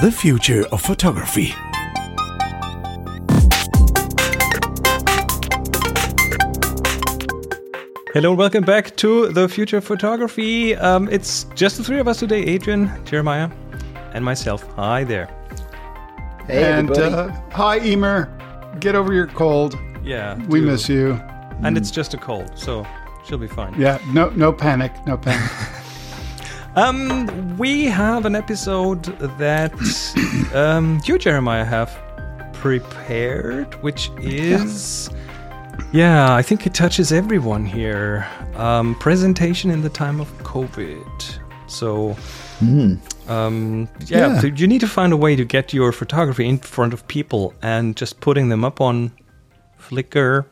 The Future of Photography. Hello, and welcome back to the Future of Photography. Um, it's just the three of us today Adrian, Jeremiah, and myself. Hi there. Hey, and everybody. uh, hi, Emer. Get over your cold. Yeah. We do. miss you. And it's just a cold, so she'll be fine. Yeah, no, no panic, no panic. Um, we have an episode that um, you, Jeremiah, have prepared, which is. Yeah, I think it touches everyone here. Um, presentation in the time of COVID. So, mm. um, yeah, Yeah. so you need to find a way to get your photography in front of people and just putting them up on Flickr,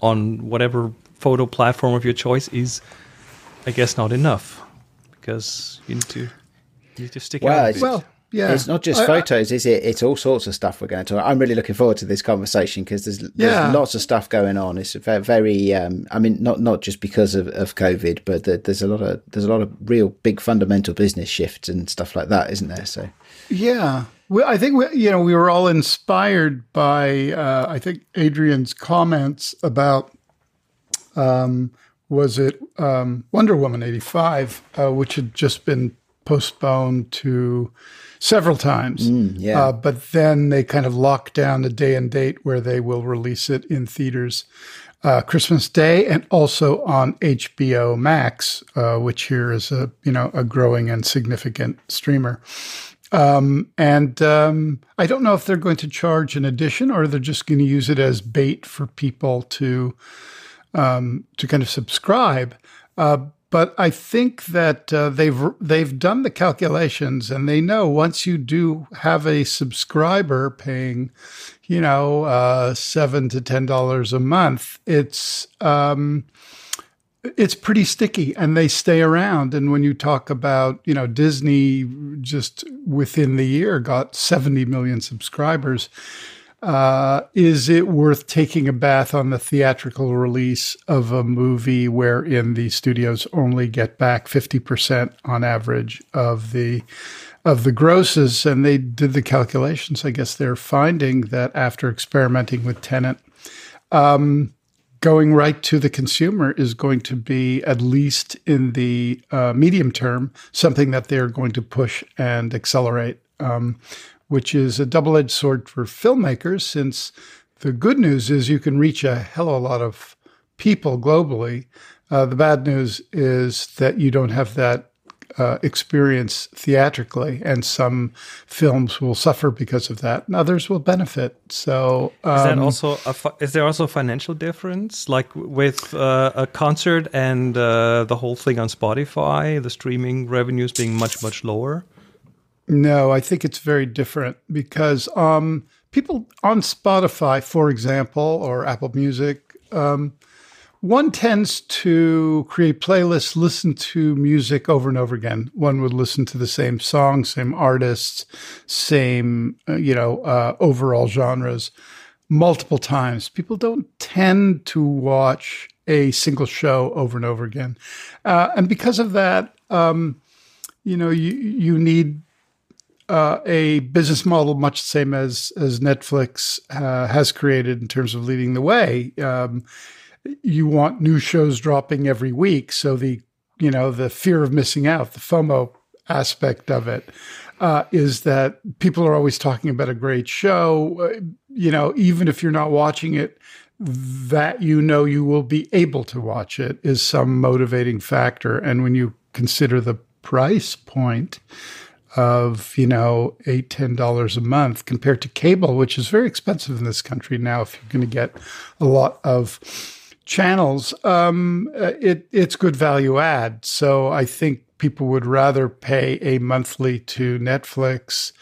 on whatever photo platform of your choice is, I guess, not enough because you need to you need to stick Well, out. a bit. well, yeah. It's not just I- I- photos, is it? It's all sorts of stuff we're going to talk. I'm really looking forward to this conversation because there's, there's Yeah. lots of stuff going on. It's very, very um, I mean, not not just because of, of COVID, but there- there's a lot of there's a lot of real big fundamental business shifts and stuff like that, isn't there? So Yeah. Well, I think we, you know we were all inspired by uh, I think Adrian's comments about um, was it um, Wonder Woman eighty five, uh, which had just been postponed to several times. yeah. Uh, but then they kind of locked down the day and date where they will release it in theaters uh, Christmas Day and also on HBO Max, uh, which here is a you know a growing and significant streamer. Um, and um, I don't know if they're going to charge an addition or they're just going to use it as bait for people to um, to kind of subscribe. Uh, but I think that uh, they've they've done the calculations and they know once you do have a subscriber paying, you know, uh, seven to ten dollars a month, it's um, it's pretty sticky and they stay around. And when you talk about, you know, Disney just within the year got 70 million subscribers, uh, is it worth taking a bath on the theatrical release of a movie wherein the studios only get back 50% on average of the of the grosses? And they did the calculations. I guess they're finding that after experimenting with Tenet going right to the consumer is going to be, at least in the uh, medium term, something that they're going to push and accelerate, um, which is a double edged sword for filmmakers, since the good news is you can reach a hell of a lot of people globally. Uh, the bad news is that you don't have that uh, experience theatrically, and some films will suffer because of that, and others will benefit. So, Is that um, also a is there also a financial difference, like with uh, a concert and uh, the whole thing on Spotify, the streaming revenues being much much lower? No, I think it's very different because um, people on Spotify, for example, or Apple Music, um, one tends to create playlists, listen to music over and over again. One would listen to the same song, same artists, same, uh, you know, uh, overall genres multiple times. People don't tend to watch a single show over and over again. Uh, and because of that, um, you know, you, you need uh, a business model much the same as as Netflix uh, has created in terms of leading the way. Um, you want new shows dropping every week, so the you know the fear of missing out, the FOMO aspect of it, uh, is that people are always talking about a great show. Uh, you know, even if you're not watching it, that you know you will be able to watch it is some motivating factor. And when you consider the price point of you know eight ten dollars a month compared to cable, which is very expensive in this country now, if you're going to get a lot of channels, um, uh, it it's good value add. So I think people would rather pay a monthly to Netflix,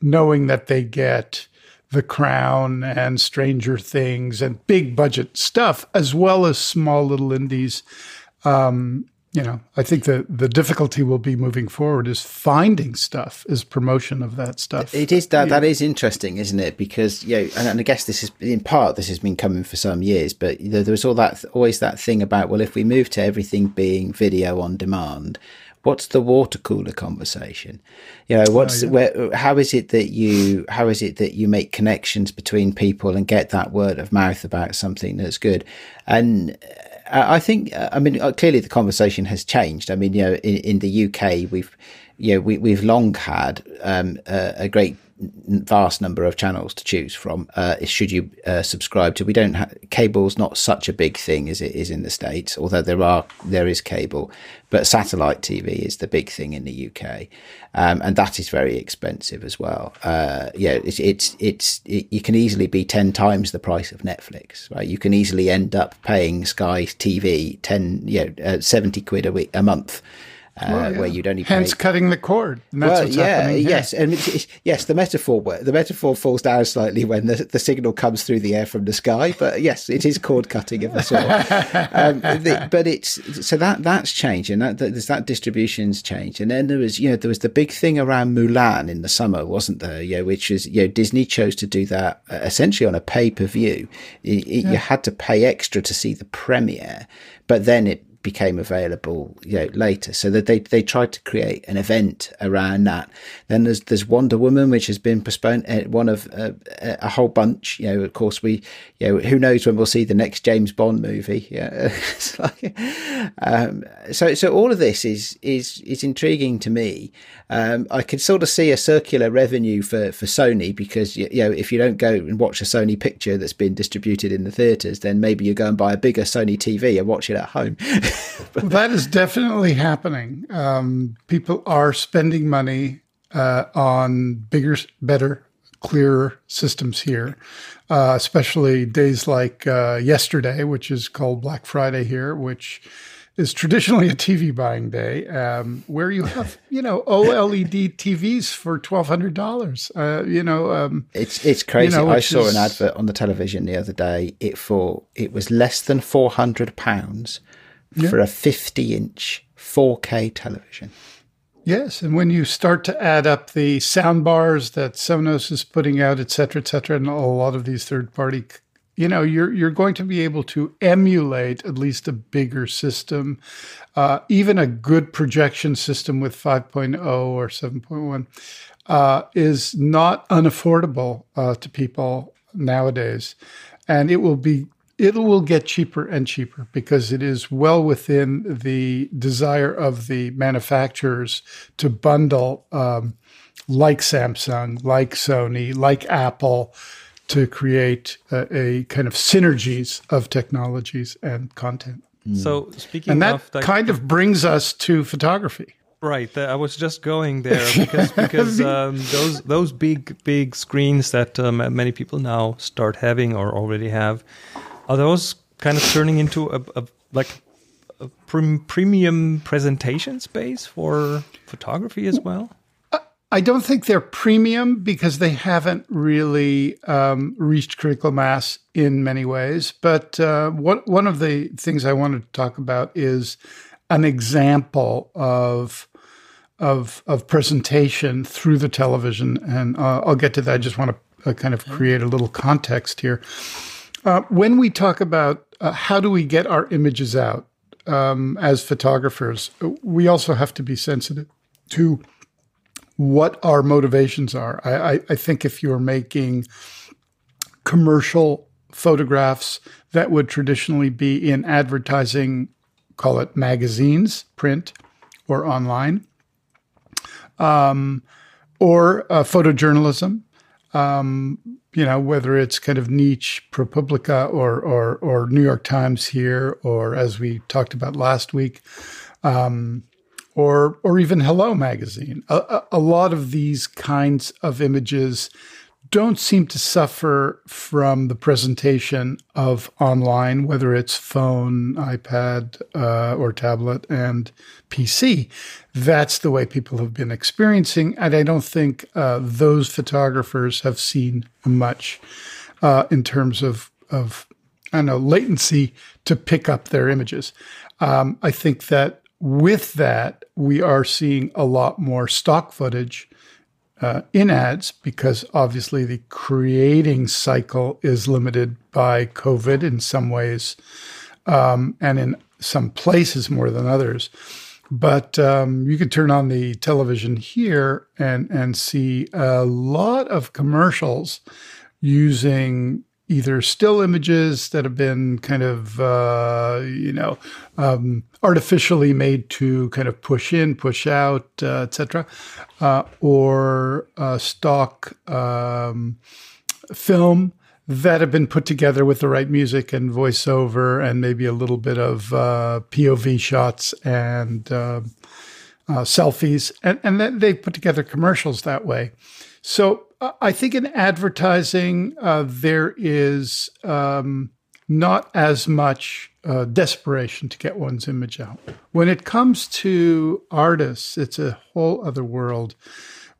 knowing that they get The Crown and Stranger Things and big budget stuff, as well as small little indies. Um, you know, I think the the difficulty will be moving forward is finding stuff, is promotion of that stuff. It is that that is interesting, isn't it? Because you know, and, and I guess this is in part this has been coming for some years, but you know, there was all that always that thing about well, if we move to everything being video on demand, what's the water cooler conversation? You know, what's oh, yeah. where? How is it that you how is it that you make connections between people and get that word of mouth about something that's good? And I think, I mean, uh, clearly the conversation has changed. I mean, you know, in, in the UK, we've, you know, we, we've long had um, a, a, great vast number of channels to choose from. Uh, should you uh, subscribe to? We don't. have cable's not such a big thing as it is in the states, although there are there is cable, but satellite TV is the big thing in the UK, um, and that is very expensive as well. Uh, yeah, it's it's it's it, you can easily be ten times the price of Netflix. Right, you can easily end up paying Sky TV ten, you know, uh, seventy quid a week a month uh, well, yeah. where you'd only hence pay... cutting the cord. well, yeah, yes, and it's, it's, yes, the metaphor the metaphor falls down slightly when the, the signal comes through the air from the sky, but yes, it is cord cutting of a sort. um, the, but it's so that that's changed, and that, that, that distribution's changed, and then there was you know there was the big thing around Mulan in the summer, wasn't there? Yeah, which is you know Disney chose to do that uh, essentially on a pay per view. Yeah. You had to pay extra to see the premiere, but then it became available you know later. So that they they tried to create an event around that. Then there's there's Wonder Woman which has been postponed uh, one of uh, a whole bunch. You know of course we you know who knows when we'll see the next James Bond movie. Yeah like, um, so so all of this is is is intriguing to me. Um, I could sort of see a circular revenue for for Sony because you know if you don't go and watch a Sony picture that's been distributed in the theaters then maybe you go and buy a bigger Sony TV and watch it at home well, that is definitely happening. Um, people are spending money uh, on bigger, better, clearer systems here, uh, especially days like uh, yesterday, which is called Black Friday here, which is traditionally a TV buying day, um, where you have you know OLED TVs for twelve hundred dollars. Uh, you know, um, it's it's crazy. You know, I saw is, an advert on the television the other day. It for it was less than four hundred pounds yeah. for a 50 inch 4K television. Yes, and when you start to add up the sound bars that Sonos is putting out, et cetera, et cetera, and a lot of these third party, you know, you're you're going to be able to emulate at least a bigger system, uh, even a good projection system with 5.0 or 7.1 uh, is not unaffordable uh, to people nowadays, and it will be it will get cheaper and cheaper because it is well within the desire of the manufacturers to bundle, um, like Samsung, like Sony, like Apple, to create a, a, kind of synergies of technologies and content. So speaking and that of that kind of brings us to photography. Right, I was just going there because because um, those those big big screens that um, many people now start having or already have are those kind of turning into a, a like a premium presentation space for photography as well? I don't think they're premium because they haven't really um, reached critical mass in many ways. But uh, what, one of the things I wanted to talk about is an example of of of presentation through the television, and uh, I'll get to that. I just want to uh, kind of create a little context here. Uh, when we talk about uh, how do we get our images out um, as photographers, we also have to be sensitive to what our motivations are. I, I, I think if you're making commercial photographs that would traditionally be in advertising, call it magazines, print, or online, um, or uh, photojournalism. Um, you know, whether it's kind of niche ProPublica or, or, or New York Times here, or as we talked about last week, um, or, or even Hello Magazine. A, a lot of these kinds of images don't seem to suffer from the presentation of online, whether it's phone, iPad, uh, or tablet and PC. That's the way people have been experiencing. And I don't think uh, those photographers have seen much uh, in terms of, of, I don't know, latency to pick up their images. Um, I think that with that, we are seeing a lot more stock footage uh, in ads because obviously the creating cycle is limited by COVID in some ways, um, and in some places more than others. But um, you can turn on the television here and and see a lot of commercials using either still images that have been kind of uh, you know um, artificially made to kind of push in, push out, uh, etc., uh, or uh, stock um, film that have been put together with the right music and voiceover and maybe a little bit of uh, POV shots and uh, selfies, and and they put together commercials that way. So I think in advertising uh, there is um, not as much uh, desperation to get one's image out. When it comes to artists, it's a whole other world.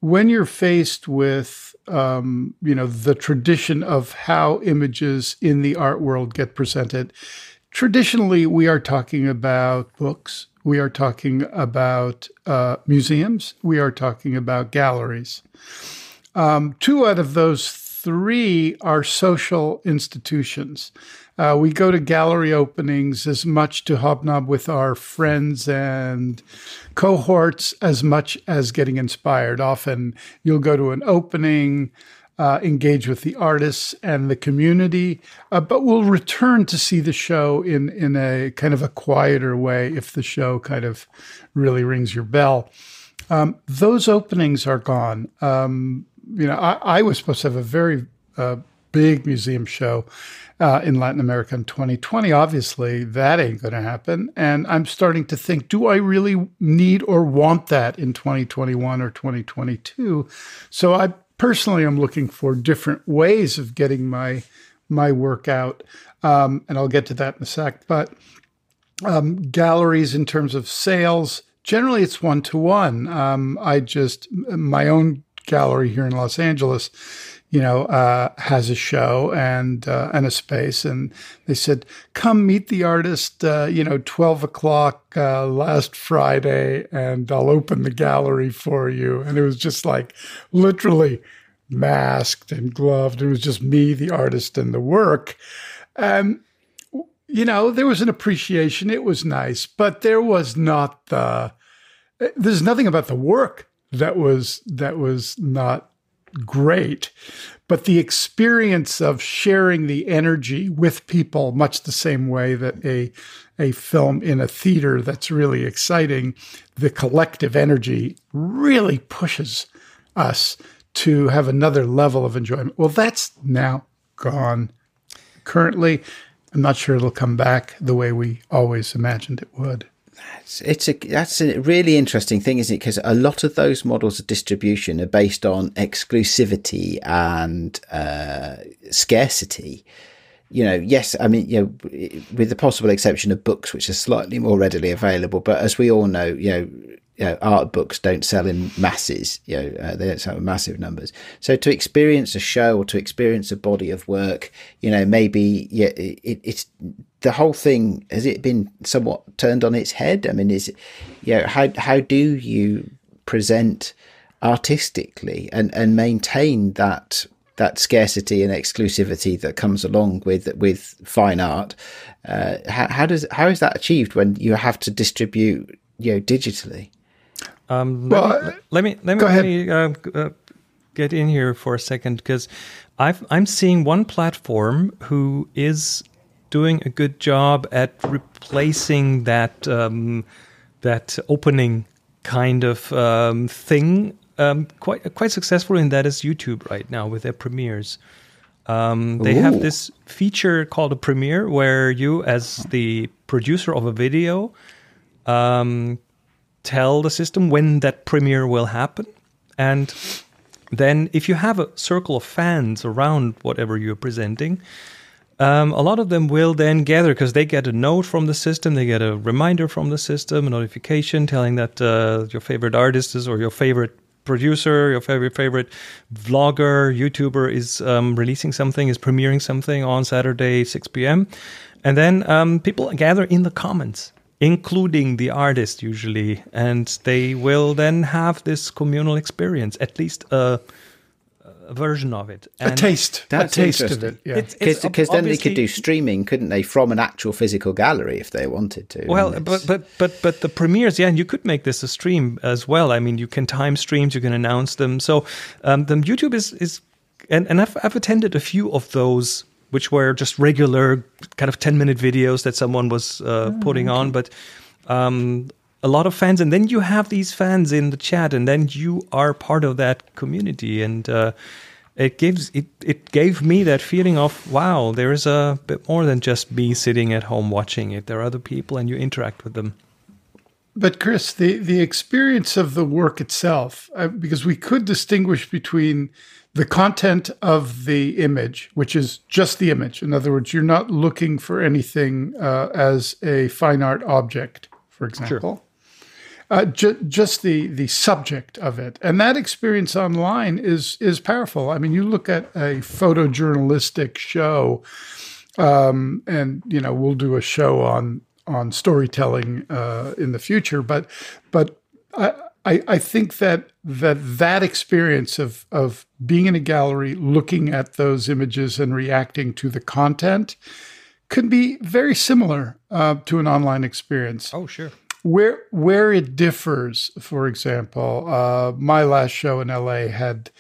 When you're faced with um, you know the tradition of how images in the art world get presented. Traditionally, we are talking about books. We are talking about uh, museums. We are talking about galleries. Um, two out of those three are social institutions. Uh, we go to gallery openings as much to hobnob with our friends and cohorts as much as getting inspired. Often you'll go to an opening, uh, engage with the artists and the community, uh, but we'll return to see the show in, in a kind of a quieter way if the show kind of really rings your bell. Um, those openings are gone. Um, you know, I, I, was supposed to have a very uh, big museum show uh, in Latin America in 2020. Obviously, that ain't going to happen. And I'm starting to think do I really need or want that in 2021 or 2022? So I personally am looking for different ways of getting my my work out. Um, and I'll get to that in a sec. But um, galleries, in terms of sales, generally it's one to one. I just, my own gallery here in Los Angeles you know, uh, has a show and uh, and a space, and they said, "Come meet the artist." Uh, you know, twelve o'clock uh, last Friday, and I'll open the gallery for you. And it was just like literally masked and gloved. It was just me, the artist, and the work. And you know, there was an appreciation. It was nice, but there was not the. There's nothing about the work that was that was not great. But the experience of sharing the energy with people, much the same way that a a film in a theater that's really exciting, the collective energy really pushes us to have another level of enjoyment. Well, that's now gone. Currently, I'm not sure it'll come back the way we always imagined it would. It's a that's a really interesting thing, isn't it? Because a lot of those models of distribution are based on exclusivity and uh, scarcity. You know, yes, I mean, you know, with the possible exception of books, which are slightly more readily available. But as we all know, you know, you know, art books don't sell in masses. You know, uh, they don't sell in massive numbers. So to experience a show or to experience a body of work, you know, maybe yeah, it, it's the whole thing. Has it been somewhat turned on its head? I mean, is you know, how how do you present artistically and and maintain that that scarcity and exclusivity that comes along with with fine art? Uh, how, how does how is that achieved when you have to distribute you know digitally? Um, let, well, me, let me let me, let me uh, uh, get in here for a second because i am seeing one platform who is doing a good job at replacing that um, that opening kind of um, thing um, quite quite successfully, and that is YouTube right now with their premieres. Um, they Ooh. have this feature called a premiere where you, as the producer of a video, um, tell the system when that premiere will happen. And then, if you have a circle of fans around whatever you're presenting, um, a lot of them will then gather because they get a note from the system, they get a reminder from the system, a notification telling that uh, your favorite artist is or your favorite producer, your favorite favorite vlogger, YouTuber is um, releasing something, is premiering something on Saturday 6 p.m. And then um, people gather in the comments including the artist usually, and they will then have this communal experience, at least a, a version of it. a taste, That's a taste of interesting. it. Yeah. It's- it's ob- Because then they could do streaming, couldn't they, from an actual physical gallery if they wanted to? Well, but but but but the premieres, yeah, and you could make this a stream as well. I mean, you can time streams, you can announce them. So um, the YouTube is is, and and I've I've attended a few of those, which were just regular kind of ten minute videos that someone was uh, putting on, but. Um, a lot of fans, and then you have these fans in the chat, and then you are part of that community, and uh, it gives it it gave me that feeling of wow, there is a bit more than just me sitting at home watching it. There are other people, and you interact with them. But Chris, the the experience of the work itself, uh, because we could distinguish between the content of the image, which is just the image. In other words, you're not looking for anything uh, as a fine art object, for example. Uh, ju- just the the subject of it, and that experience online is is powerful. I mean, you look at a photojournalistic show, um, and you know we'll do a show on on storytelling uh, in the future. But but I, I I think that that that experience of of being in a gallery, looking at those images and reacting to the content, could be very similar uh, to an online experience. Oh, sure. Where where it differs, for example, uh, my last show in LA had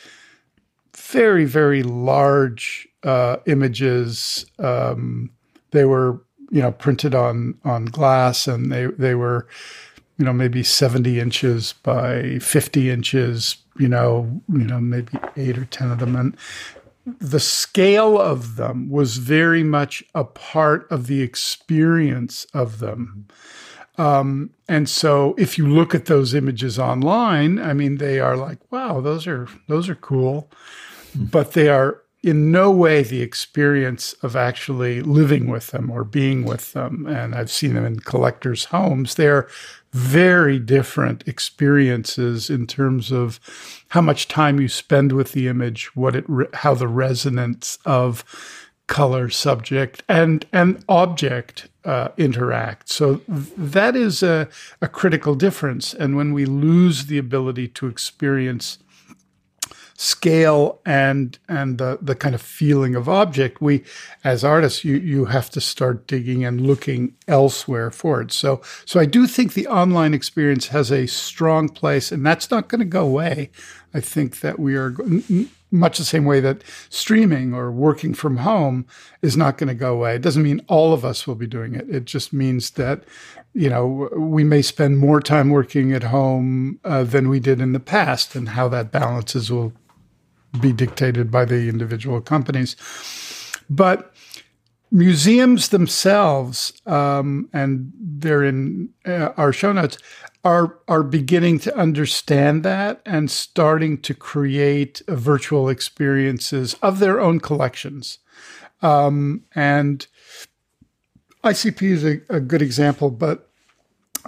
very very large uh, images. Um, they were you know printed on on glass, and they they were you know maybe seventy inches by fifty inches. You know you know maybe eight or ten of them, and the scale of them was very much a part of the experience of them. Um, and so if you look at those images online, I mean, they are like, wow, those are, those are cool, but they are in no way the experience of actually living with them or being with them. And I've seen them in collectors' homes. They're very different experiences in terms of how much time you spend with the image, what it, re- how the resonance of color, subject, and and object uh, interact. So that is a, a critical difference. And when we lose the ability to experience scale and and the the kind of feeling of object we as artists you you have to start digging and looking elsewhere for it so so i do think the online experience has a strong place and that's not going to go away i think that we are much the same way that streaming or working from home is not going to go away it doesn't mean all of us will be doing it it just means that you know we may spend more time working at home uh, than we did in the past and how that balances will be dictated by the individual companies. But museums themselves, um, and they're in uh, our show notes, are are beginning to understand that and starting to create virtual experiences of their own collections. Um, and ICP is a, a good example, but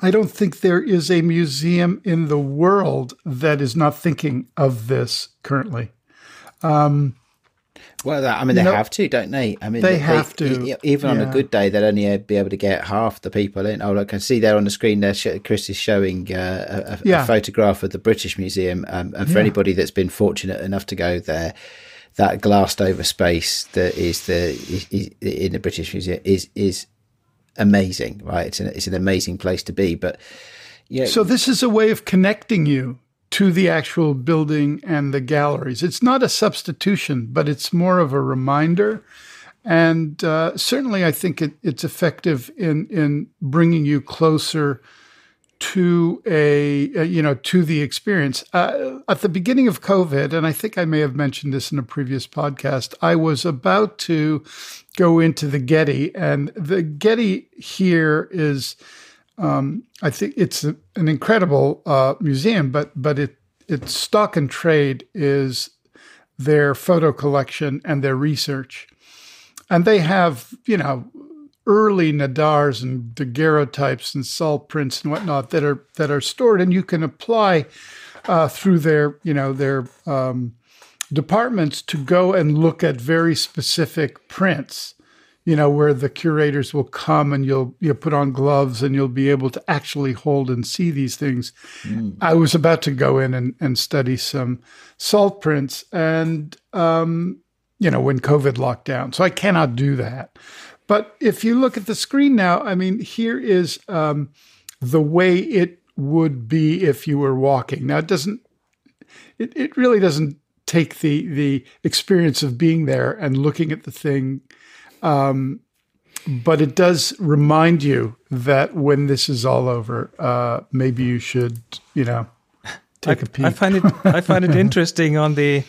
I don't think there is a museum in the world that is not thinking of this currently. Um, Well, that, I mean, they have to, don't they? I mean, they have to, Even on a good day, they'd only be able to get half the people in. Oh, I can see there on the screen there. sh- Chris is showing uh, a, a- Yeah. a photograph of the British Museum, um, and for Yeah. anybody that's been fortunate enough to go there, that glassed over space that is the is, is, in the British Museum is is amazing, right? It's an it's an amazing place to be, but yeah. So this is a way of connecting you to the actual building and the galleries. It's not a substitution, but it's more of a reminder. And uh, certainly, I think it, it's effective in in bringing you closer to a, you know to the experience. Uh, at the beginning of COVID, and I think I may have mentioned this in a previous podcast, I was about to go into the Getty, and the Getty here is. Um, I think it's a, an incredible uh, museum, but but it its stock and trade is their photo collection and their research, and they have you know early Nadars and daguerreotypes and salt prints and whatnot that are that are stored, and you can apply uh, through their you know their um, departments to go and look at very specific prints you know, where the curators will come and you'll you put on gloves and you'll be able to actually hold and see these things. Mm. I was about to go in and, and study some salt prints and um, you know, when COVID locked down. So I cannot do that. But if you look at the screen now, I mean, here is um, the way it would be if you were walking. Now it doesn't it, it really doesn't take the the experience of being there and looking at the thing um, but it does remind you that when this is all over, uh, maybe you should, you know, take I, a peek. I find it I find it interesting on the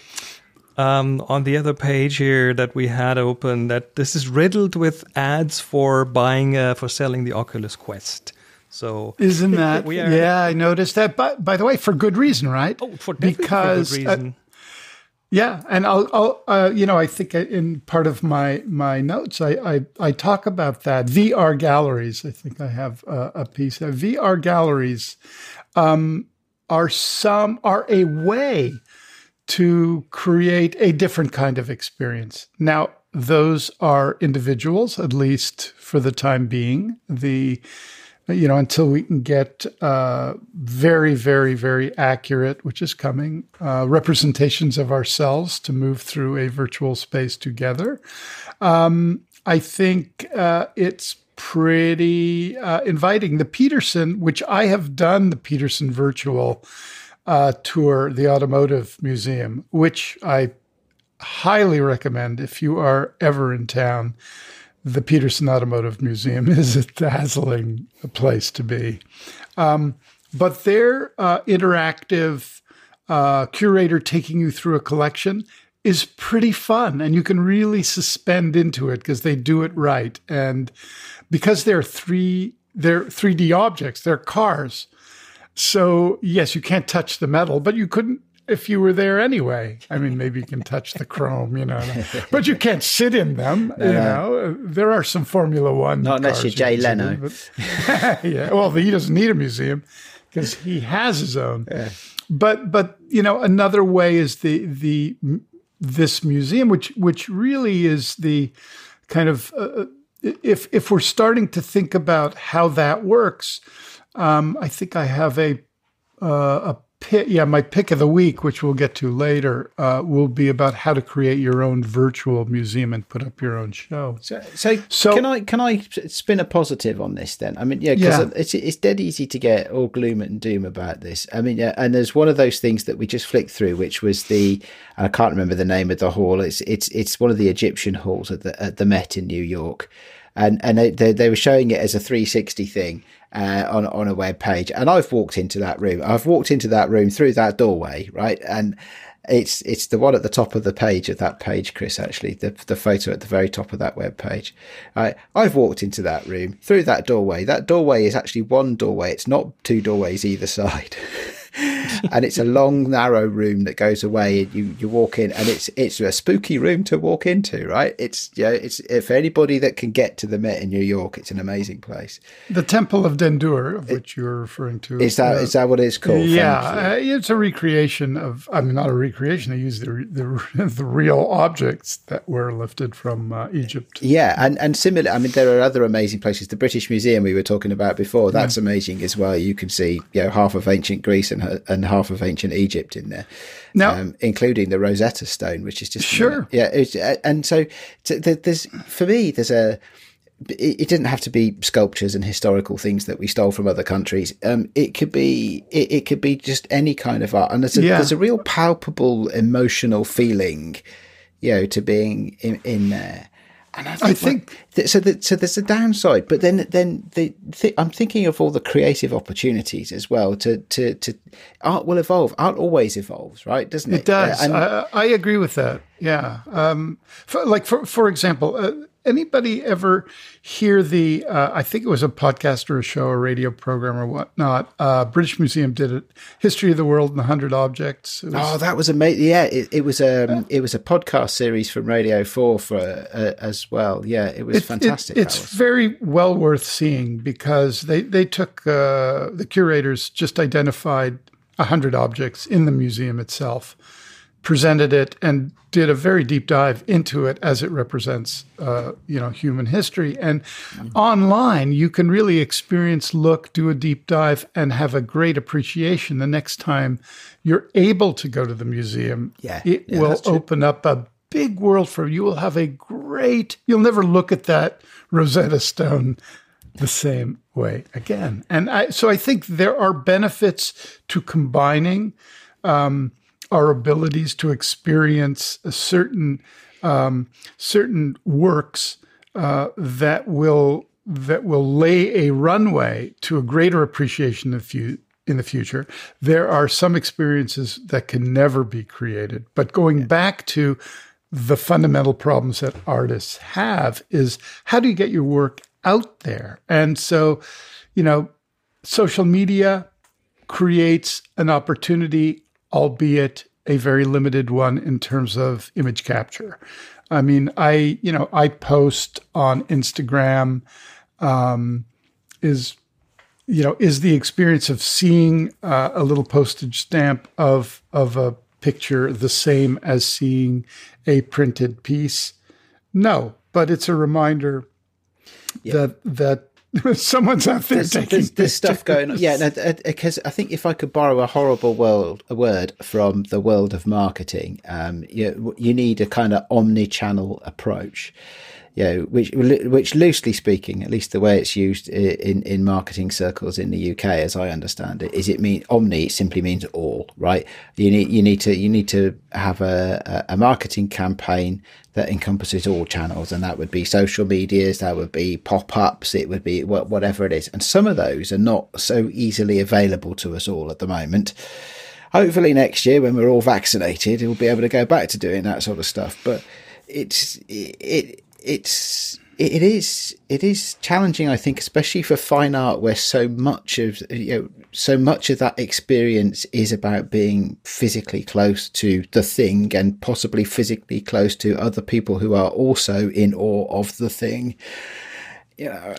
um, on the other page here that we had open that this is riddled with ads for buying uh, for selling the Oculus Quest. So isn't that? we are, yeah, I noticed that. But by the way, for good reason, right? Oh, for because good uh, reason. Uh, yeah, and I'll, I'll uh, you know, I think in part of my my notes, I I, I talk about that VR galleries. I think I have a, a piece of VR galleries um, are some are a way to create a different kind of experience. Now, those are individuals, at least for the time being. The you know, until we can get uh, very, very, very accurate, which is coming, uh, representations of ourselves to move through a virtual space together. Um, I think uh, it's pretty uh, inviting. The Peterson, which I have done the Peterson virtual uh, tour, the Automotive Museum, which I highly recommend if you are ever in town the Peterson Automotive Museum is a dazzling place to be. Um, but their uh, interactive uh, curator taking you through a collection is pretty fun, and you can really suspend into it because they do it right, and because they're three they're 3D objects, they're cars. So yes, you can't touch the metal, but you couldn't if you were there anyway. I mean, maybe you can touch the chrome, you know, but you can't sit in them. No, you know, there are some Formula One. Not unless you're Jay Leno. But, yeah, well, he doesn't need a museum because he has his own. Yeah. But but you know, another way is the the this museum, which which really is the kind of uh, uh if if we're starting to think about how that works, um, I think I have a uh, a pick, yeah, my pick of the week, which we'll get to later, uh, will be about how to create your own virtual museum and put up your own show. So, so, so can I can I spin a positive on this then? I mean, yeah, because yeah. it's it's dead easy to get all gloom and doom about this. I mean, yeah, and there's one of those things that we just flicked through, which was the I can't remember the name of the hall. It's it's it's one of the Egyptian halls at the at the Met in New York and and they, they, were showing it as a 360 thing uh, on on a web page. And I've walked into that room. I've walked into that room through that doorway, right? And it's it's the one at the top of the page of that page, Chris. Actually, the the photo at the very top of that web page. Right, I've walked into that room through that doorway. That doorway is actually one doorway. It's not two doorways either side. and it's a long, narrow room that goes away. And you you walk in, and it's it's a spooky room to walk into, right? It's yeah, you know, it's if anybody that can get to the Met in New York, it's an amazing place. The Temple of Dendur, of which you're referring to, is that uh, is that what it's called? Yeah, uh, it's a recreation of. I mean, not a recreation. They use the the, the real objects that were lifted from uh, Egypt. Yeah, and and similar. I mean, there are other amazing places. The British Museum we were talking about before. That's yeah. amazing as well. You can see you know half of ancient Greece and and half of ancient Egypt in there, now, um, including the Rosetta Stone, which is just sure, yeah. Uh, and so, there's for me, there's a it, didn't have to be sculptures and historical things that we stole from other countries. Um, it could be it, it, could be just any kind of art, and there's a, yeah. there's a real palpable emotional feeling, you know, to being in, in there. And I think, I think well, so. So there's a downside, but then then the, the, I'm thinking of all the creative opportunities as well. To to to art will evolve. Art always evolves, right? Doesn't it? It does. Uh, and, I, I, agree with that. Yeah. Um, for, like for for example, uh, anybody ever hear the? Uh, I think it was a podcast or a show, a radio program or whatnot. Uh, British Museum did it. History of the World in Hundred Objects. Was, oh, that was amazing! Yeah, it, it was a um, it was a podcast series from Radio Four for uh, as well. Yeah, it was it, fantastic. It, it's was. very well worth seeing because they they took uh, the curators just identified hundred objects in the museum itself presented it and did a very deep dive into it as it represents, uh, you know, human history. And mm-hmm. online, you can really experience, look, do a deep dive, and have a great appreciation the next time you're able to go to the museum. Yeah, it yeah, will open up a big world for you. You will have a great. You'll never look at that Rosetta Stone the same way again. And I, so I think there are benefits to combining um, our abilities to experience certain um, certain works uh, that will that will lay a runway to a greater appreciation of fu- in the future. There are some experiences that can never be created. But going back to the fundamental problems that artists have is how do you get your work out there? And so, you know, social media creates an opportunity, albeit a very limited one in terms of image capture. I mean, I, you know, I post on Instagram um, is, you know, is the experience of seeing uh, a little postage stamp of of a picture the same as seeing a printed piece? No, but it's a reminder yeah. that that Someone's out there there's, taking there's, there's stuff going on. Yeah, because no, I think if I could borrow a horrible world a word from the world of marketing, um, you you need a kind of omni-channel approach you know, which which loosely speaking, at least the way it's used in in marketing circles in the UK, as I understand it, is it mean omni simply means all, right? You need you need to you need to have a a marketing campaign that encompasses all channels, and that would be social medias, that would be pop ups, it would be whatever it is, and some of those are not so easily available to us all at the moment. Hopefully next year when we're all vaccinated we'll be able to go back to doing that sort of stuff. But it's it, it's it is it is challenging i think especially for fine art where so much of you know so much of that experience is about being physically close to the thing and possibly physically close to other people who are also in awe of the thing you know,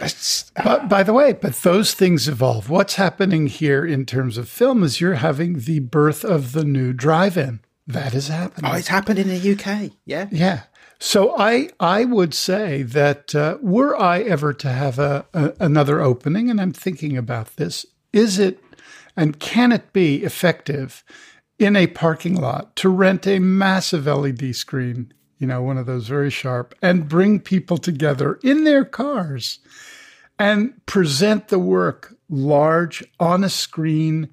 but by the way, but those things evolve. What's happening here in terms of film is you're having the birth of the new drive-in. That is happening. Oh, it's happened in the UK. Yeah. Yeah. So I I would say that uh, were I ever to have a, a, another opening, and I'm thinking about this, is it and can it be effective in a parking lot to rent a massive LED screen, you know, one of those very sharp, and bring people together in their cars and present the work large on a screen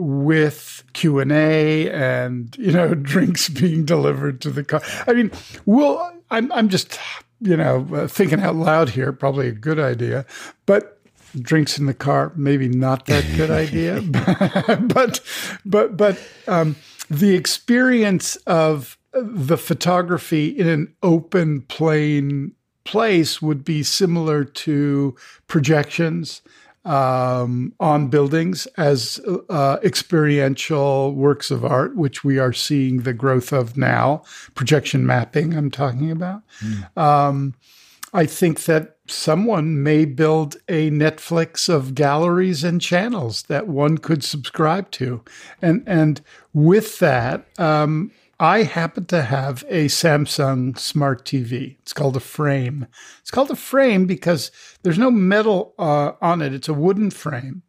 with Q&A and you know drinks being delivered to the car. I mean, well I'm I'm just you know uh, thinking out loud here, probably a good idea, but drinks in the car maybe not that good idea. but but but um, the experience of the photography in an open plain place would be similar to projections um, on buildings as uh, experiential works of art, which we are seeing the growth of now. Projection mapping, I'm talking about. Mm. Um, I think that someone may build a Netflix of galleries and channels that one could subscribe to, and and with that, um, I happen to have a Samsung Smart TV. It's called a frame. It's called a frame because there's no metal uh, on it, it's a wooden frame.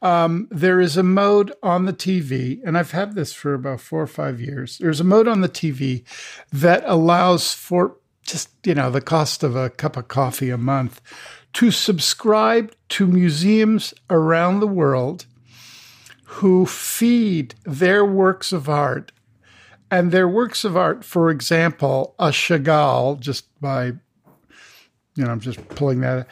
Um, there is a mode on the TV, and I've had this for about four or five years. There's a mode on the TV that allows for just, you know, the cost of a cup of coffee a month to subscribe to museums around the world who feed their works of art and their works of art, for example, a Chagall, just by, you know, I'm just pulling that,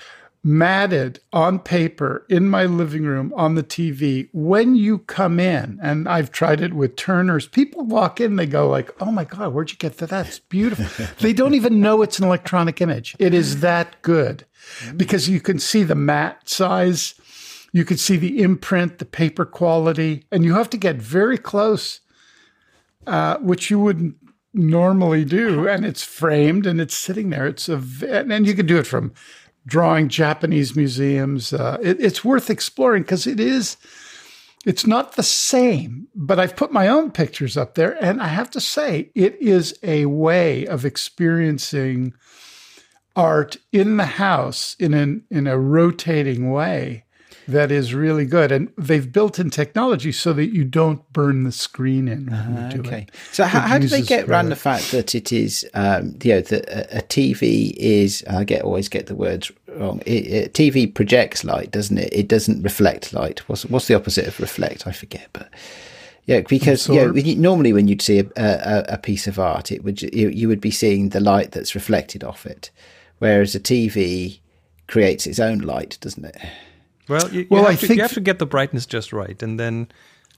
matted on paper in my living room on the TV. When you come in, and I've tried it with Turner's, people walk in, they go like, "Oh my god, where'd you get that? That's beautiful." they don't even know it's an electronic image. It is that good because you can see the mat size. You can see the imprint, the paper quality, and you have to get very close uh, which you wouldn't normally do, and it's framed and it's sitting there. It's a and you can do it from drawing Japanese museums. Uh, it, it's worth exploring because it is it's not the same, but I've put my own pictures up there, and I have to say, it is a way of experiencing art in the house in an in a rotating way that is really good. And they've built in technology so that you don't burn the screen in when you do Okay. it. So how, how do they get around the- fact that it is, um, you know, that a, a TV is? I get always get the words wrong. It, it, TV projects light, doesn't it? It doesn't reflect light. What's what's the opposite of reflect? I forget, but yeah, because you, normally when you'd see a, a, a piece of art, it would you, you would be seeing the light that's reflected off it, whereas a TV creates its own light, doesn't it? Well, you, you Well, have I to, think- you have to get the brightness just right, and then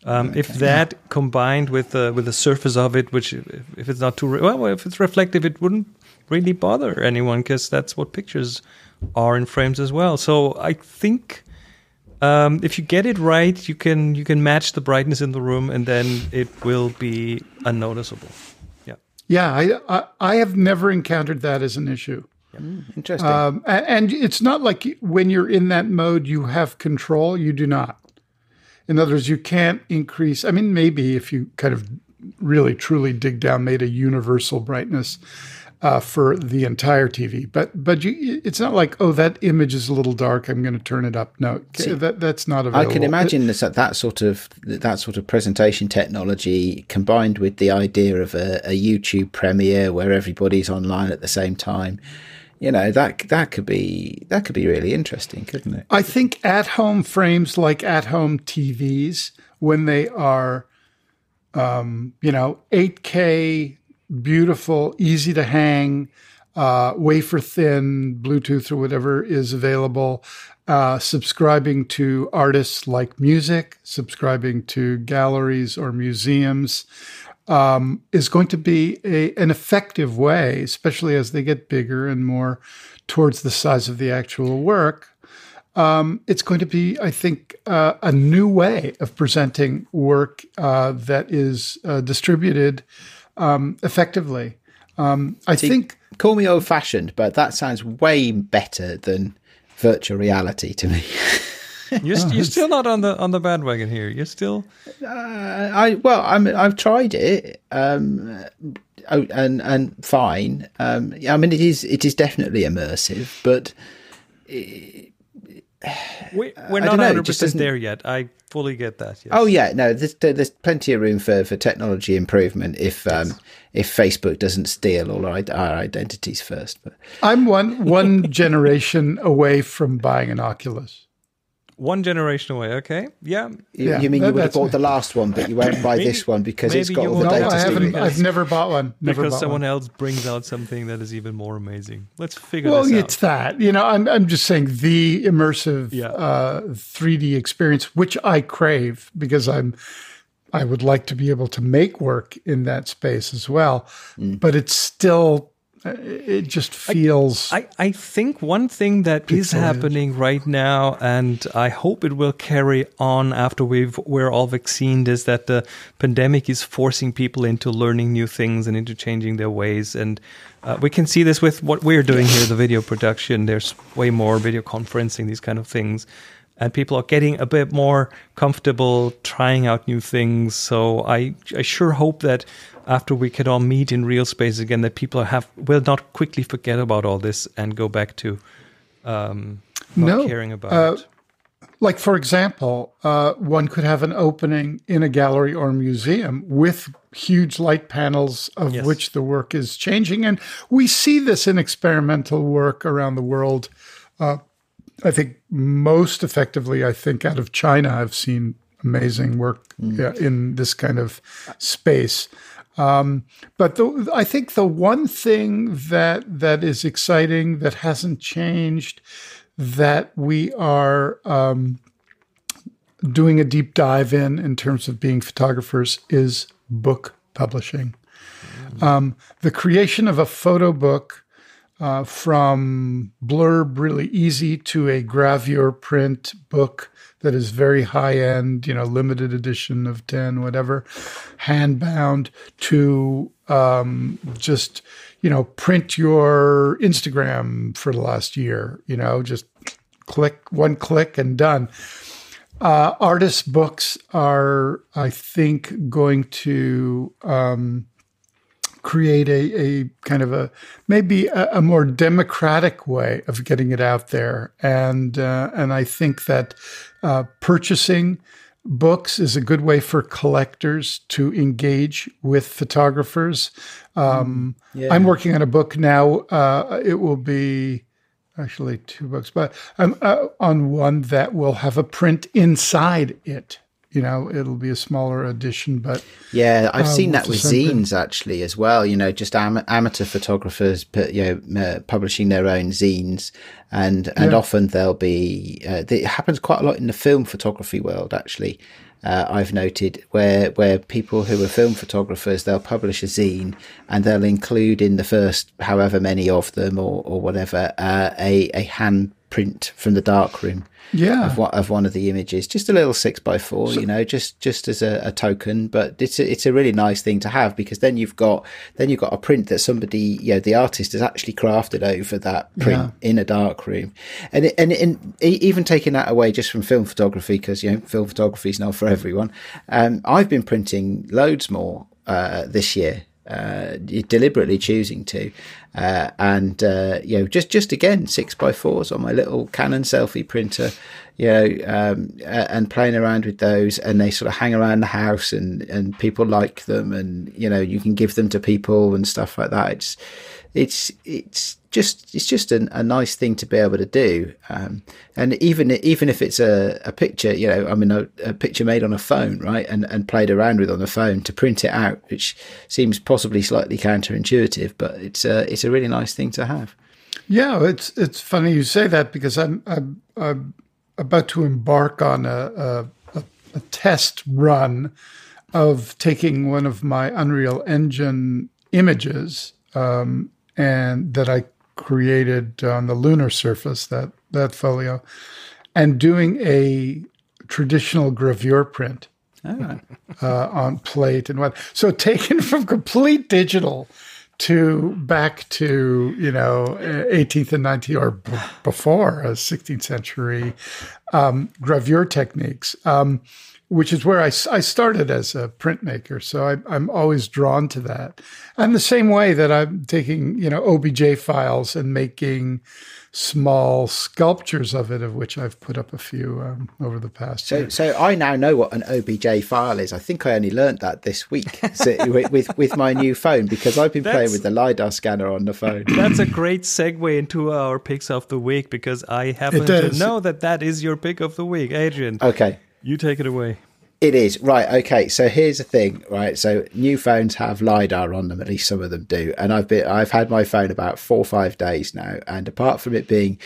um, if that combined with the with the surface of it, which if, if it's not too re- well, if it's reflective, it wouldn't really bother anyone because that's what pictures are in frames as well. So I think um, if you get it right, you can you can match the brightness in the room, and then it will be unnoticeable. Yeah. Yeah, I, I I have never encountered that as an issue. Interesting. Um, and it's not like when you're in that mode, you have control. You do not. In other words, you can't increase. I mean, maybe if you kind of really truly dig down, made a universal brightness uh, for the entire TV, but but you, it's not like oh that image is a little dark. I'm going to turn it up. No, that that's not available. I can imagine this, that sort of that sort of presentation technology combined with the idea of a, a YouTube premiere where everybody's online at the same time. You know that that could be that could be really interesting, couldn't it? I think at home frames like at home TVs, when they are, um, you know, 8K, beautiful, easy to hang, uh, wafer thin, Bluetooth or whatever is available, uh, subscribing to artists like music, subscribing to galleries or museums. Um, is going to be a, an effective way, especially as they get bigger and more towards the size of the actual work, um, it's going to be, I think, uh, a new way of presenting work uh, that is uh, distributed um, effectively. Um, I think Call me old fashioned, but that sounds way better than virtual reality to me. You're, st- you're still not on the on the bandwagon here. You're still Uh, I well, I'm I've tried it, um, oh, and and fine. Um, I mean, it is it is definitely immersive, but we, we're not know, it 100 just percent doesn't- there yet. I fully get that. Yes. Oh yeah, no, there's there's plenty of room for, for technology improvement if um, if Facebook doesn't steal all our, our identities first. But I'm one one generation away from buying an Oculus. One generation away. Okay, yeah. you, Yeah, you mean that- you would have bought me. the last one, but you won't buy this one because it's got all the won't. No, data I haven't. I've never bought one. Never because bought someone one. else brings out something that is even more amazing. Let's figure Well, this out. Well, it's that you know. I'm I'm just saying the immersive Yeah. uh, 3D experience, which I crave because I'm. I would like to be able to make work in that space as well, Mm. but it's still. Uh, It just feels. I, I think one thing that is happening right now, and I hope it will carry on after we've we're all vaccinated, is that the pandemic is forcing people into learning new things and into changing their ways. And uh, we can see this with what we're doing here, the video production. There's way more video conferencing, these kind of things. And people are getting a bit more comfortable trying out new things. So I, I sure hope that after we can all meet in real space again, that people have will not quickly forget about all this and go back to um, not No, caring about uh, it. Like, for example, uh, one could have an opening in a gallery or a museum with huge light panels of Yes. which the work is changing. And we see this in experimental work around the world. Uh, I think most effectively, I think out of China, I've seen amazing work yeah, in this kind of space. Um, but the, I think the one thing that that is exciting that hasn't changed that we are um, doing a deep dive in in terms of being photographers is book publishing. Um, the creation of a photo book uh, from blurb really easy to a gravure print book that is very high end, you know, limited edition of 10, whatever, hand bound to um, just, you know, print your Instagram for the last year, you know, just click one click and done. uh, artist books are, I think, going to um, create a, a kind of a maybe a, a, more democratic way of getting it out there, and uh, and I think that uh, purchasing books is a good way for collectors to engage with photographers. Um, mm, yeah. I'm working on a book now. Uh, it will be actually two books, but I'm uh, on one that will have a print inside it. You know, it'll be a smaller edition, but yeah, I've uh, seen that with zines actually as well. You know, just am- amateur photographers, you know, uh, publishing their own zines, and and yeah. often they'll be. Uh, it happens quite a lot in the film photography world actually uh, I've noted where where people who are film photographers they'll publish a zine and they'll include in the first however many of them or or whatever uh, a a hand print from the darkroom yeah. of, what, of one of the images. Just a little six by four so, you know just just as a, a, token. But it's a, it's a really nice thing to have because then you've got then you've got a print that somebody you know the artist has actually crafted over that print yeah. in a dark room and it, and, and even taking that away just from film photography because you know film photography is not for everyone. Um, i've been printing loads more uh, this year uh, deliberately choosing to. Uh, and uh, you know, just just again six by fours on my little Canon selfie printer, you know, um, and playing around with those, and they sort of hang around the house, and and people like them, and you know, you can give them to people and stuff like that. It's it's it's just it's just a, a nice thing to be able to do um, and even even if it's a, a picture you know i mean a, a, picture made on a phone right and, and played around with on the phone to print it out which seems possibly slightly counterintuitive but it's a it's a really nice thing to have. Yeah it's it's funny you say that because i'm i'm, I'm about to embark on a, a, a test run of taking one of my unreal engine images um, and that I created on the lunar surface that that folio, and doing a traditional gravure print oh. uh, on plate and what. So taken from complete digital to back to you know 18th and 19th or b- before uh, 16th century um, gravure techniques. Um, which is where I, I started as a printmaker. So I, am always drawn to that. And the same way that I'm taking, you know, OBJ files and making small sculptures of it, of which I've put up a few um, over the past so, year. So I now know what an OBJ file is. I think I only learned that this week so, with, with, with my new phone because I've been that's, playing with the lidar scanner on the phone. That's a great segue into our picks of the week because I happen to know that that is your pick of the week, Adrian. Okay. You take it away. It is right. Okay, so here's the thing, right? So new phones have lidar on them. At least some of them do. And I've been, I've had my phone about four or five days now, and apart from it being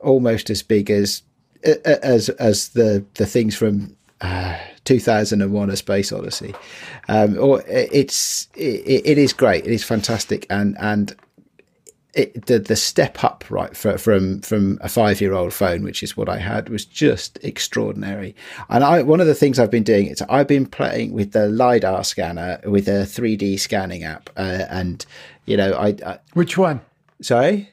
almost as big as as as the the things from uh, 2001: A Space Odyssey, um, or it's it, it is great. It is fantastic, and and it, the the step up right for, from from a five year old phone, which is what I had, was just extraordinary. And I one of the things I've been doing is I've been playing with the lidar scanner with a three D scanning app, uh, and you know I, I which one? Sorry.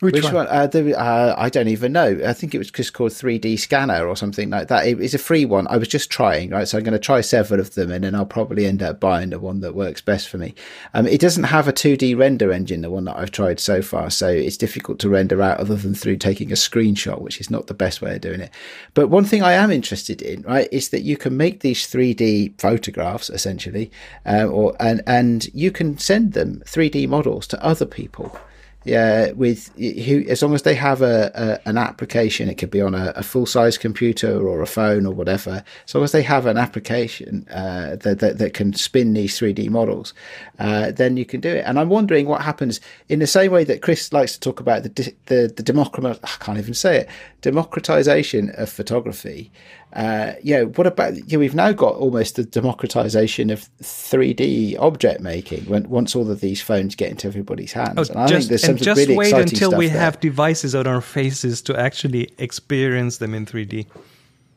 Which, Which one? one? Uh, the, uh, I don't even know. I think it was just called 3D Scanner or something like that. It, it's a free one. I was just trying, right? So I'm going to try several of them, and then I'll probably end up buying the one that works best for me. Um, it doesn't have a 2D render engine, the one that I've tried so far, so it's difficult to render out other than through taking a screenshot, which is not the best way of doing it. But one thing I am interested in, right, is that you can make these 3D photographs essentially, uh, or and and you can send them 3D models to other people yeah, with who as long as they have a, a an application, it could be on a, a full size computer or a phone or whatever. As long as they have an application uh, that, that, that can spin these three D models, uh, then you can do it. And I'm wondering what happens in the same way that Chris likes to talk about the the the democrat I can't even say it democratization of photography. Uh, you know, what about you know, we've now got almost the democratization of 3D object making when once all of these phones get into everybody's hands. Oh, and I just, think there's some just really wait until we there. have devices on our faces to actually experience them in 3D.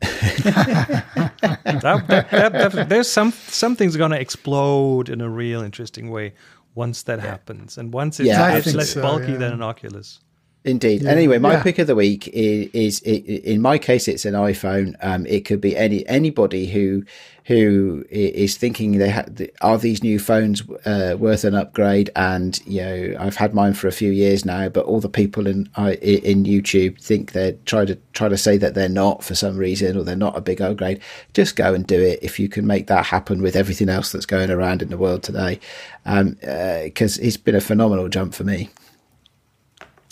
that, that, that, there's some something's gonna explode in a real interesting way once that yeah. happens, and once it's, yeah, it's less so, bulky yeah. than an Oculus. Indeed. Anyway, my Yeah. pick of the week is, is in my case, it's an iPhone. Um, it could be any anybody who who is thinking they ha- are these new phones uh, worth an upgrade. And you know, I've had mine for a few years now, but all the people in in YouTube think they're try to try to say that they're not for some reason or they're not a big upgrade. Just go and do it if you can make that happen with everything else that's going around in the world today, because it's been a phenomenal jump for me.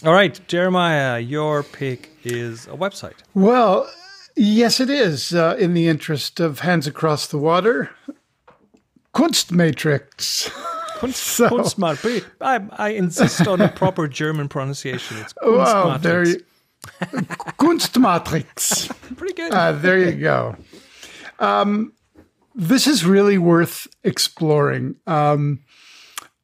All right, Jeremiah, your pick is a website. Well, yes, it is. Uh, in the interest of hands across the water, Kunstmatrix. Kunst, So- Kunstmart. I, I insist on a proper German pronunciation. It's Wow, there Kunstmatrix. you, Kunstmatrix. Pretty good. Uh, there you go. Um, this is really worth exploring. Um,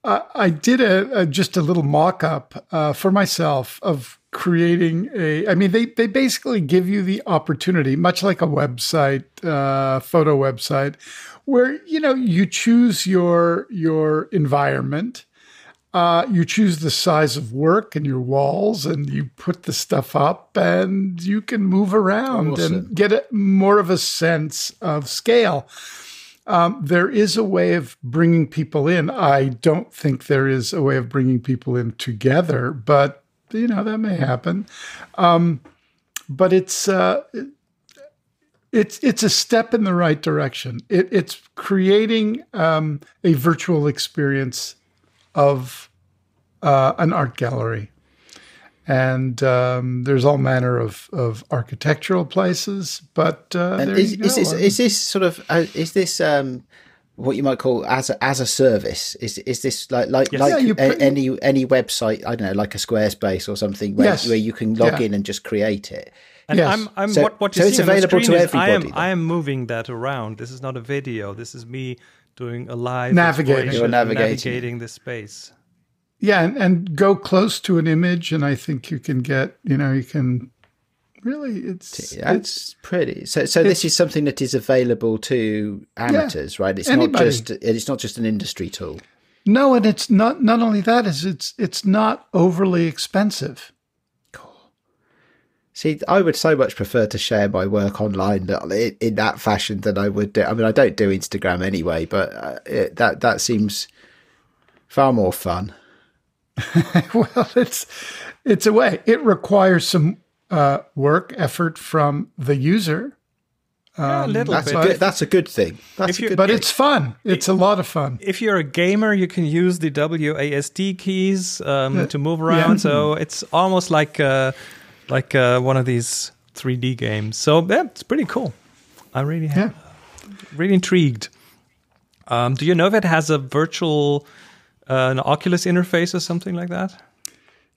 I, I did a, a just a little mock-up uh, for myself of creating a. I mean, they they basically give you the opportunity, much like a website, uh, photo website, where you know you choose your your environment. Uh, you choose the size of work and your walls, and you put the stuff up, and you can move around Awesome. and get a, more of a sense of scale. Um, there is a way of bringing people in. I don't think there is a way of bringing people in together, but you know that may happen. Um, but it's uh, it's it's a step in the right direction. It, it's creating um, a virtual experience of uh, an art gallery. And um, there's all manner of, of architectural places, but uh, And there is, you go. is this Um, is this sort of uh, is this um what you might call as a, as a service? Is is this like like like Yeah, you a- any any website? I don't know, like a Squarespace or something, where, Yes. where you can log Yeah. in and just create it. And Yes. I'm, I'm So- what, what so you it's see on the available to screen is I am, everybody then? I am moving that around. This is not a video. This is me doing a live Navigating. You're navigating navigating the space. Yeah, and, and go close to an image, and I think you can get, you know, you can really, it's, it's pretty. So so this is something that is available to amateurs, right? It's Anybody. not just it's not just an industry tool. no, and it's not not only that is it's it's not overly expensive. Cool see, I would so much prefer to share my work online that- in, in that fashion than I would do. I mean, I don't do Instagram anyway, but uh, it, that that seems far more fun. well, it's it's a way. It requires some uh, work effort from the user, Yeah, a little That's bit. a good. That's a good thing. That's a you- good but thing. it's fun. It's a lot of fun. if you're a gamer, you can use the WASD keys um, to move around. So it's almost like uh, like uh, one of these 3D games. So yeah, it's pretty cool. I'm really Yeah. really intrigued. Um, do you know if it has a virtual uh, an Oculus interface or something like that?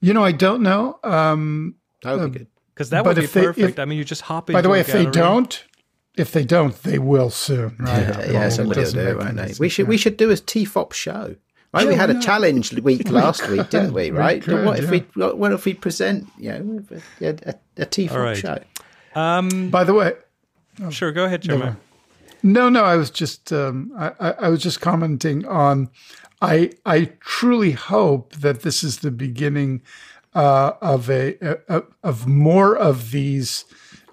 You know, I don't know. Um, that would be good. Because that would be if they- perfect. if- I mean, you just hop. by the way, a if they don't, if they don't, they will soon. Right? Yeah, yeah, It somebody will do won't they? We should yeah. we should do a TFOP show. Right, we Yeah, had a challenge week last week, didn't we? We Right? could, what if yeah. we what if we present you know a, a, a TFOP All right. show? Um, By the way, sure, go ahead, Jeremiah. No, no, I was just um, I, I was just commenting on. I I truly hope that this is the beginning uh, of a, a of more of these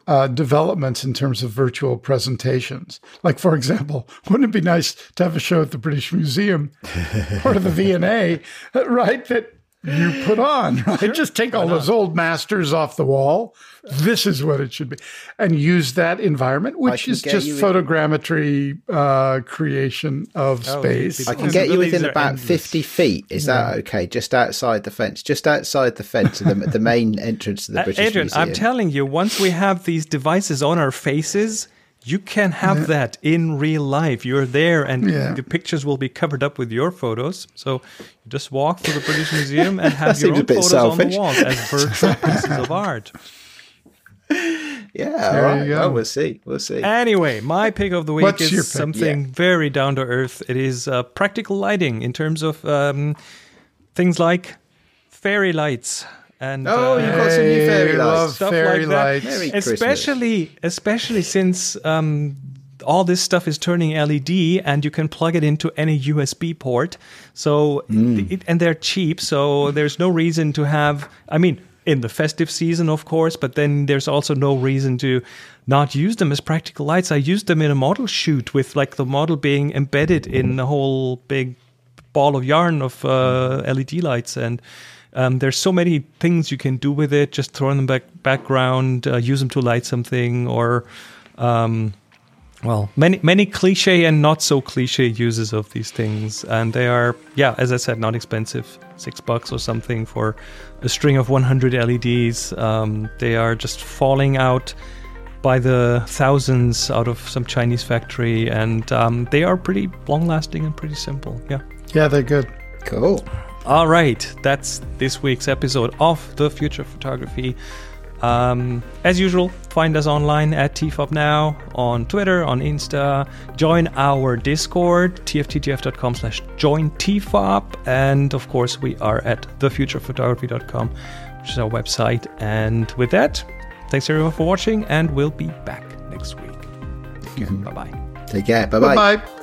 uh, developments in terms of virtual presentations. Like, for example, wouldn't it be nice to have a show at the British Museum, of the V&A, right? That you put on, right? Just take all those old masters off the wall. This is what it should be, and use that environment, which is just you in- photogrammetry uh, creation of Oh, space. I can get you within about endless. fifty feet. Is that okay? Just outside the fence, just outside the fence, of the, the main entrance to the Uh, British Adrian, Museum. I'm telling you, once we have these devices on our faces, you can have that in real life. You're there, and Yeah. the pictures will be covered up with your photos. So you just walk through the British Museum and have your own bit photos on the selfish. walls as virtual pieces of art. yeah, There all you right. go. Well, we'll see. We'll see. Anyway, my pick of the week What's is pick? something very down to earth. It is uh, practical lighting in terms of um, things like fairy lights and Oh, uh, you've got some new fairy lights. love stuff fairy like that. lights. Christmas. especially especially since um, all this stuff is turning LED and you can plug it into any USB port. So Hmm. it, and they're cheap, so there's no reason to have. I mean, in the festive season, of course, but then there's also no reason to not use them as practical lights. I used them in a model shoot with like the model being embedded in a whole big ball of yarn of uh, LED lights and. Um, there's so many things you can do with it. Just throw them back background, uh, use them to light something, or um, well, many many cliche and not so cliche uses of these things, and they are yeah, as I said, not expensive, six bucks or something for a string of 100 LEDs. Um, they are just falling out by the thousands out of some Chinese factory, and um, they are pretty long lasting and pretty simple. Yeah. Yeah, they're good. Cool. All right, that's this week's episode of The Future of Photography. Um, as usual, find us online at TFOP Now on Twitter, on Insta. Join our Discord, tftgf.com slash join TFOP. And of course, we are at thefuturephotography.com, which is our website. And with that, thanks everyone for watching, and we'll be back next week. Bye bye. Take care. Bye bye. Bye bye.